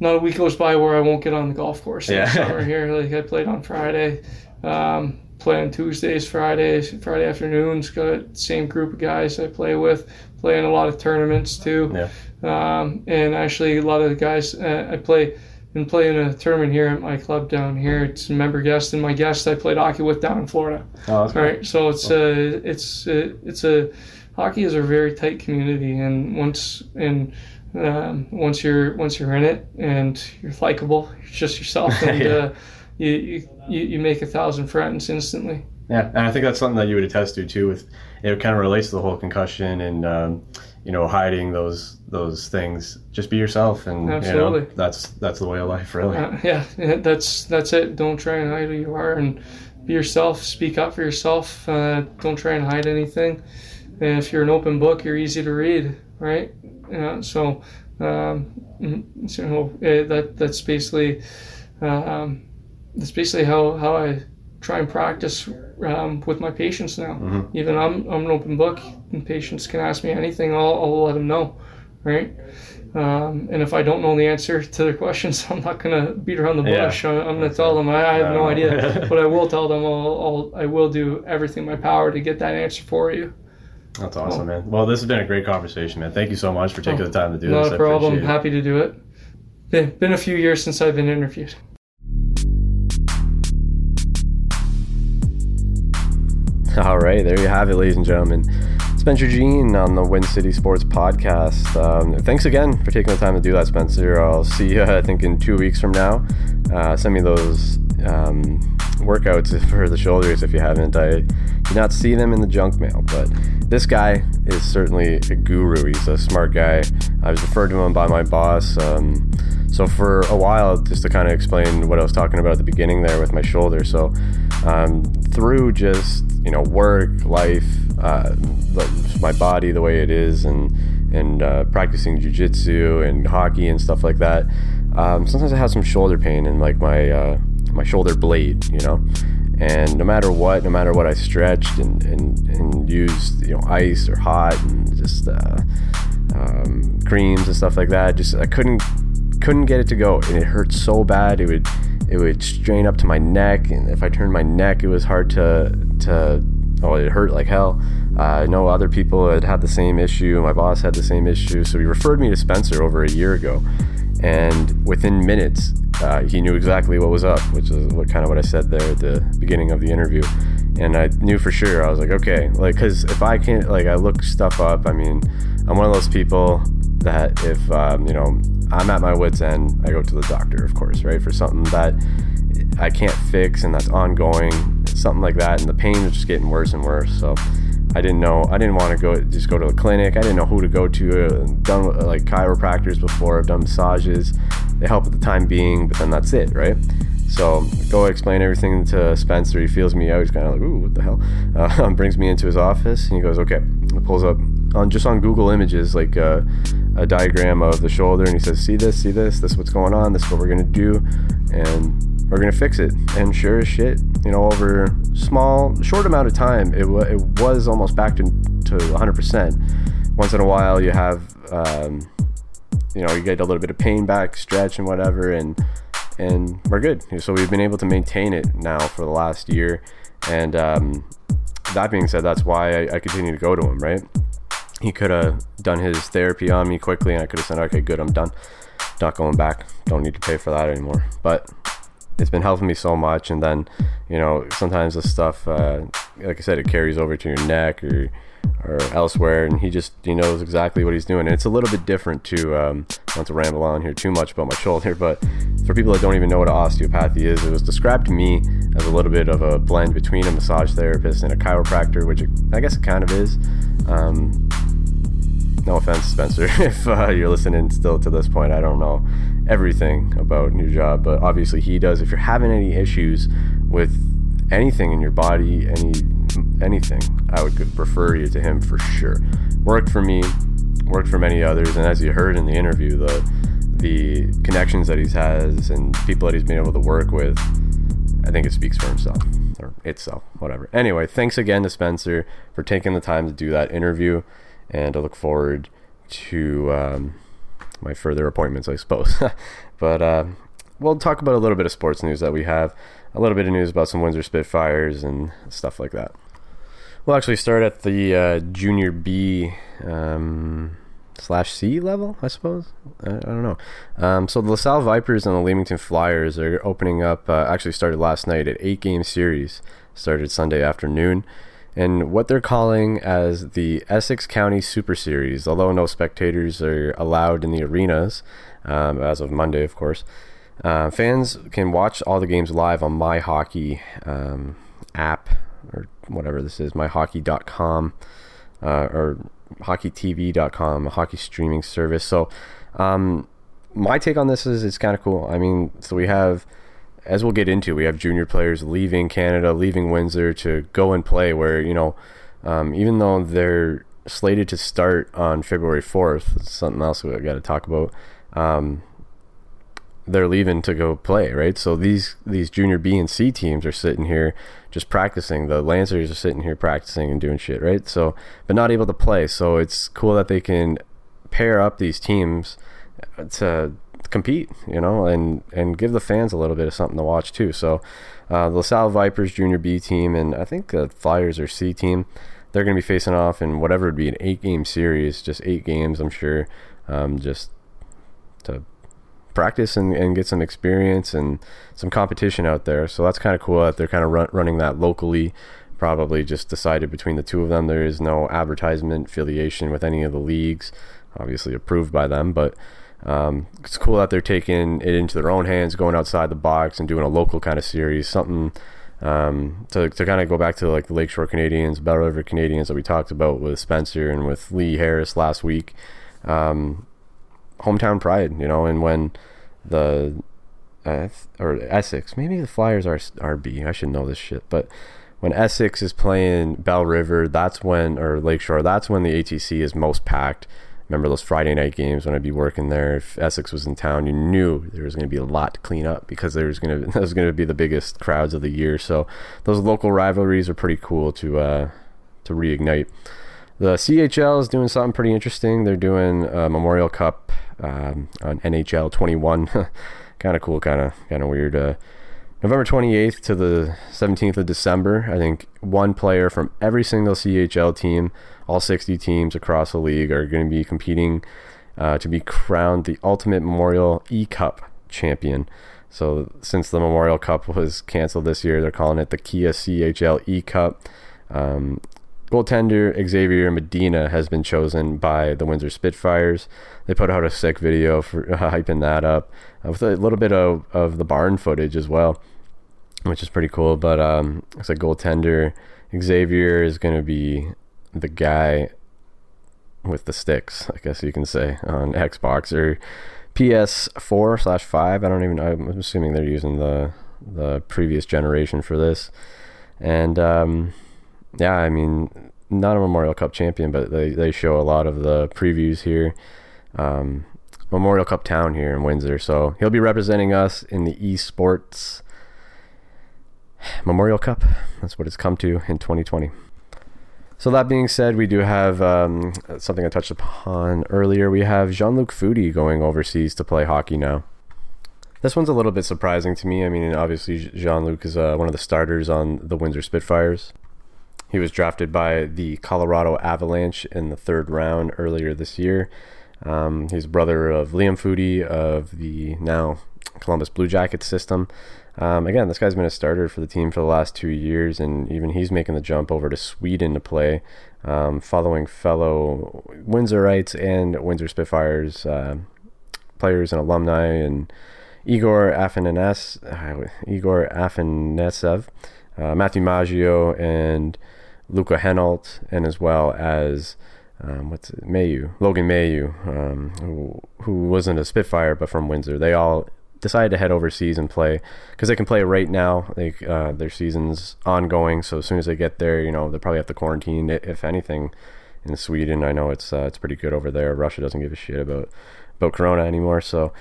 Not a week goes by where I won't get on the golf course. Yeah. summer here, like I played on Friday, um, play on Tuesdays, Fridays, Friday afternoons. Got the same group of guys I play with. Play in a lot of tournaments too. Yeah. Um, and actually, a lot of the guys uh, I play. Been playing a tournament here at my club down here. It's a member guest, and my guest I played hockey with down in Florida. Oh, All right, so it's a it's a, it's a hockey is a very tight community, and once and um, once you're once you're in it and you're likable, you're just yourself, [LAUGHS] and Yeah. uh, you, you you make a thousand friends instantly. Yeah, and I think that's something that you would attest to too. With it kind of relates to the whole concussion and um, you know hiding those those things. Just be yourself, and you know, Absolutely. that's that's the way of life, really. Uh, yeah, yeah, that's that's it. Don't try and hide who you are, and be yourself. Speak up for yourself. Uh, don't try and hide anything. And if you're an open book, you're easy to read, right? Yeah, so, um, mm, so uh, that that's basically um, that's basically how, how I try and practice um, with my patients now. Mhm. Even I'm I'm an open book, and patients can ask me anything. I'll, I'll let them know, right? Um, and if I don't know the answer to their questions, [LAUGHS] I'm not gonna beat around the bush. I'm, I'm gonna tell them I, I have no No. idea, [LAUGHS] but I will tell them I'll, I'll I will do everything in my power to get that answer for you. That's awesome, man. Well, this has been a great conversation, man. Thank you so much for taking Oh, the time to do Not this. I problem. Happy to do it. Been, been a few years since I've been interviewed. [LAUGHS] All right, there you have it, ladies and gentlemen. Spencer Jean on the Win City Sports Podcast. Um, thanks again for taking the time to do that, Spencer. I'll see you, [LAUGHS] I think, in two weeks from now. Uh, send me those um, workouts for the shoulders if you haven't. I did not see them in the junk mail, but this guy is certainly a guru. He's a smart guy. I was referred to him by my boss. Um, so for a while, just to kind of explain what I was talking about at the beginning there with my shoulder. So um, through just you know work, life, uh, my body the way it is, and and uh, practicing jujitsu and hockey and stuff like that. Um, sometimes I have some shoulder pain and like my uh, my shoulder blade, you know. And no matter what, no matter what I stretched and, and, and used, you know, ice or hot and just uh, um, creams and stuff like that, just I couldn't couldn't get it to go, and it hurt so bad. It would it would strain up to my neck, and if I turned my neck, it was hard to to oh, it hurt like hell. Uh, I know other people had had the same issue. My boss had the same issue, so he referred me to Spencer over a year ago, and within minutes, uh, he knew exactly what was up, which is what kind of what I said there at the beginning of the interview. and I knew for sure I was like, okay, like because if I can't like I look stuff up. I mean, I'm one of those people that if um, you know I'm at my wits end, I go to the doctor, of course, right, for something that I can't fix and that's ongoing, something like that, and the pain is just getting worse and worse. So I didn't know. I didn't want to go just go to the clinic. I didn't know who to go to. Done like chiropractors before. I've done massages. They help at the time being, but then that's it, right? So go explain everything to Spencer. He feels me out. He's kind of like, "Ooh, what the hell?" Uh, [LAUGHS] brings me into his office and he goes, "Okay." He pulls up on just on Google Images like uh, a diagram of the shoulder, and he says, "See this? See this? This is what's going on. This is what we're gonna do." And we're gonna fix it. And sure as shit, you know, over small, short amount of time, it, w- it was almost back to to 100%. Once in a while, you have, um, you know, you get a little bit of pain back, stretch and whatever, and and we're good. So we've been able to maintain it now for the last year. And um, that being said, that's why I, I continue to go to him. Right? He could have done his therapy on me quickly, and I could have said, "Okay, good, I'm done." Not going back. Don't need to pay for that anymore. But it's been helping me so much. And then, you know, sometimes the stuff, uh, like I said, it carries over to your neck or or elsewhere, and he just he knows exactly what he's doing. And it's a little bit different too. Um, not to ramble on here too much about my shoulder, but for people that don't even know what osteopathy is, it was described to me as a little bit of a blend between a massage therapist and a chiropractor, which I guess it kind of is. Um, no offense, Spencer, [LAUGHS] if uh, you're listening still to this point, I don't know everything about your job, but obviously he does. If you're having any issues with anything in your body, any anything, I would refer you to him for sure. Worked for me, worked for many others, and as you heard in the interview, the the connections that he has and people that he's been able to work with, I think it speaks for himself or itself, whatever. Anyway, thanks again to Spencer for taking the time to do that interview, and I look forward to um, my further appointments, I suppose. [LAUGHS] but uh, we'll talk about a little bit of sports news that we have, a little bit of news about some Windsor Spitfires and stuff like that. We'll actually start at the uh, Junior B um, slash C level, I suppose. I, I don't know. Um, so the LaSalle Vipers and the Leamington Flyers are opening up. Uh, actually, started last night at eight game series. Started Sunday afternoon and what they're calling as the Essex County Super Series. Although no spectators are allowed in the arenas um, as of Monday, of course, uh, fans can watch all the games live on My Hockey um, app or whatever this is, myhockey.com uh, or hockeytv.com, a hockey streaming service. So, um, my take on this is it's kind of cool. I mean, so we have as we'll get into, we have junior players leaving Canada, leaving Windsor to go and play. Where you know, um, even though they're slated to start on February fourth, something else we've got to talk about. Um, they're leaving to go play, right? So these these junior B and C teams are sitting here just practicing. The Lancers are sitting here practicing and doing shit, right? So, but not able to play. So it's cool that they can pair up these teams to compete, you know, and and give the fans a little bit of something to watch too. So, uh, the LaSalle Vipers Junior B team and I think the Flyers are C team. They're going to be facing off in whatever would be an eight-game series, just eight games, I'm sure, um, just to practice and, and get some experience and some competition out there. So that's kind of cool that they're kind of run, running that locally. Probably just decided between the two of them. There is no advertisement affiliation with any of the leagues, obviously approved by them, but um, it's cool that they're taking it into their own hands, going outside the box and doing a local kind of series, something um, to, to kind of go back to like the Lakeshore Canadiens, Bell River Canadiens that we talked about with Spencer and with Lee Harris last week. Um, hometown pride, you know, and when the uh, or Essex, maybe the Flyers are RB. I should know this shit, but when Essex is playing Bell River, that's when or Lakeshore, that's when the ATC is most packed remember those Friday night games when I'd be working there. If Essex was in town, you knew there was going to be a lot to clean up because there was going [LAUGHS] to that was going to be the biggest crowds of the year. So those local rivalries are pretty cool to uh, to reignite. The CHL is doing something pretty interesting. They're doing a Memorial Cup um, on NHL 21. [LAUGHS] kind of cool, kind of kind of weird. Uh, November 28th to the 17th of December. I think one player from every single CHL team all 60 teams across the league are going to be competing uh, to be crowned the Ultimate Memorial E Cup champion. So since the Memorial Cup was canceled this year, they're calling it the Kia CHL E Cup. Um, goaltender Xavier Medina has been chosen by the Windsor Spitfires. They put out a sick video for uh, [LAUGHS] hyping that up uh, with a little bit of, of the barn footage as well, which is pretty cool. But um, it's a goaltender. Xavier is going to be the guy with the sticks, I guess you can say, on Xbox or PS4 slash five. I don't even. I'm assuming they're using the the previous generation for this, and um, yeah, I mean, not a Memorial Cup champion, but they they show a lot of the previews here. Um, Memorial Cup town here in Windsor, so he'll be representing us in the esports Memorial Cup. That's what it's come to in 2020. So that being said, we do have um, something I touched upon earlier. We have Jean-Luc Foudy going overseas to play hockey now. This one's a little bit surprising to me. I mean, obviously Jean-Luc is uh, one of the starters on the Windsor Spitfires. He was drafted by the Colorado Avalanche in the third round earlier this year. Um, he's brother of Liam Foudy of the now Columbus Blue Jackets system. Um, again, this guy's been a starter for the team for the last two years, and even he's making the jump over to Sweden to play, um, following fellow Windsorites and Windsor Spitfires uh, players and alumni, and Igor Afanes, uh, Igor Afanasyev, uh, Matthew Maggio, and Luca Henault, and as well as um, what's it, Mailloux, Logan Mailloux, um, who, who wasn't a Spitfire but from Windsor. They all decided to head overseas and play because they can play right now. They, uh, their season's ongoing, so as soon as they get there, you know, they probably have to quarantine if anything. In Sweden, I know it's uh, it's pretty good over there. Russia doesn't give a shit about about Corona anymore, so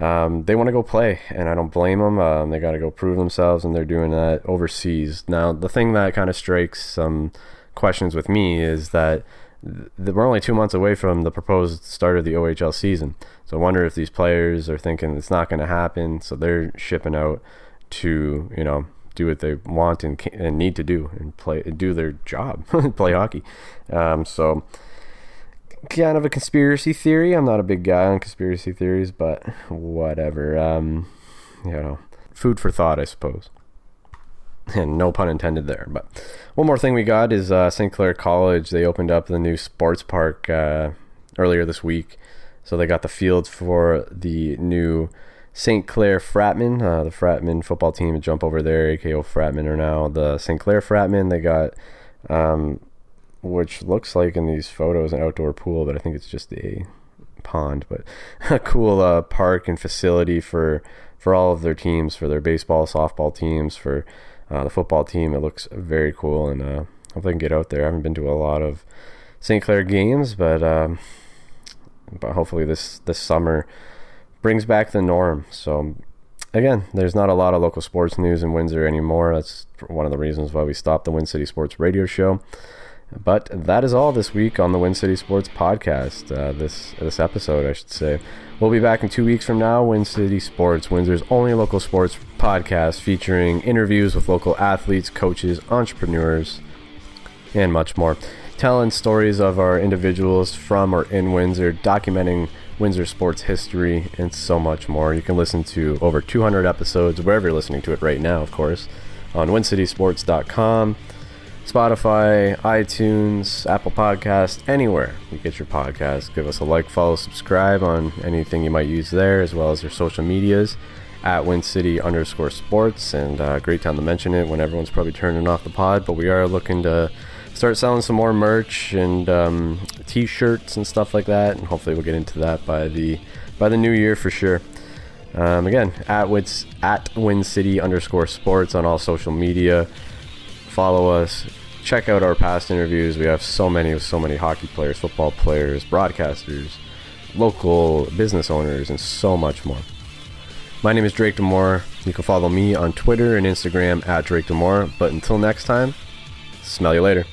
um, they want to go play, and I don't blame them. Um, they got to go prove themselves, and they're doing that overseas. Now, the thing that kind of strikes some questions with me is that we're only two months away from the proposed start of the OHL season. So I wonder if these players are thinking it's not going to happen, so they're shipping out to you know do what they want and, and need to do and play do their job, [LAUGHS] play hockey. Um, so kind of a conspiracy theory. I'm not a big guy on conspiracy theories, but whatever. Um, you know, food for thought, I suppose [LAUGHS] and no pun intended there. But one more thing we got is uh, St. Clair College. They opened up the new sports park uh, earlier this week, so they got the field for the new St. Clair Fratmen. Uh, the Fratmen football team jump over there. AKO Fratmen, are now the St. Clair Fratmen. They got, um, which looks like in these photos, an outdoor pool, but I think it's just a pond. But [LAUGHS] a cool uh, park and facility for for all of their teams, for their baseball, softball teams, for uh, the football team. It looks very cool, and uh, hope I can get out there. I haven't been to a lot of St. Clair games, but um, but hopefully this this summer brings back the norm. So again, there's not a lot of local sports news in Windsor anymore. That's one of the reasons why we stopped the Win City Sports Radio Show. But that is all this week on the Win City Sports Podcast. Uh, this this episode, I should say. We'll be back in two weeks from now. Win City Sports, Windsor's only local sports podcast, featuring interviews with local athletes, coaches, entrepreneurs, and much more. Telling stories of our individuals from or in Windsor, documenting Windsor sports history, and so much more. You can listen to over 200 episodes wherever you're listening to it right now, of course, on WinCitySports.com Spotify, iTunes, Apple Podcast, anywhere you get your podcast. Give us a like, follow, subscribe on anything you might use there, as well as your social medias at WinCity underscore sports. And uh, great time to mention it when everyone's probably turning off the pod. But we are looking to start selling some more merch and um, t-shirts and stuff like that. And hopefully we'll get into that by the by the new year for sure. Um, again, at Wits at Win City underscore sports on all social media follow us, check out our past interviews. We have so many with so many hockey players, football players, broadcasters, local business owners, and so much more. My name is Drake Demore. You can follow me on Twitter and Instagram at Drake Demore. But until next time, smell you later.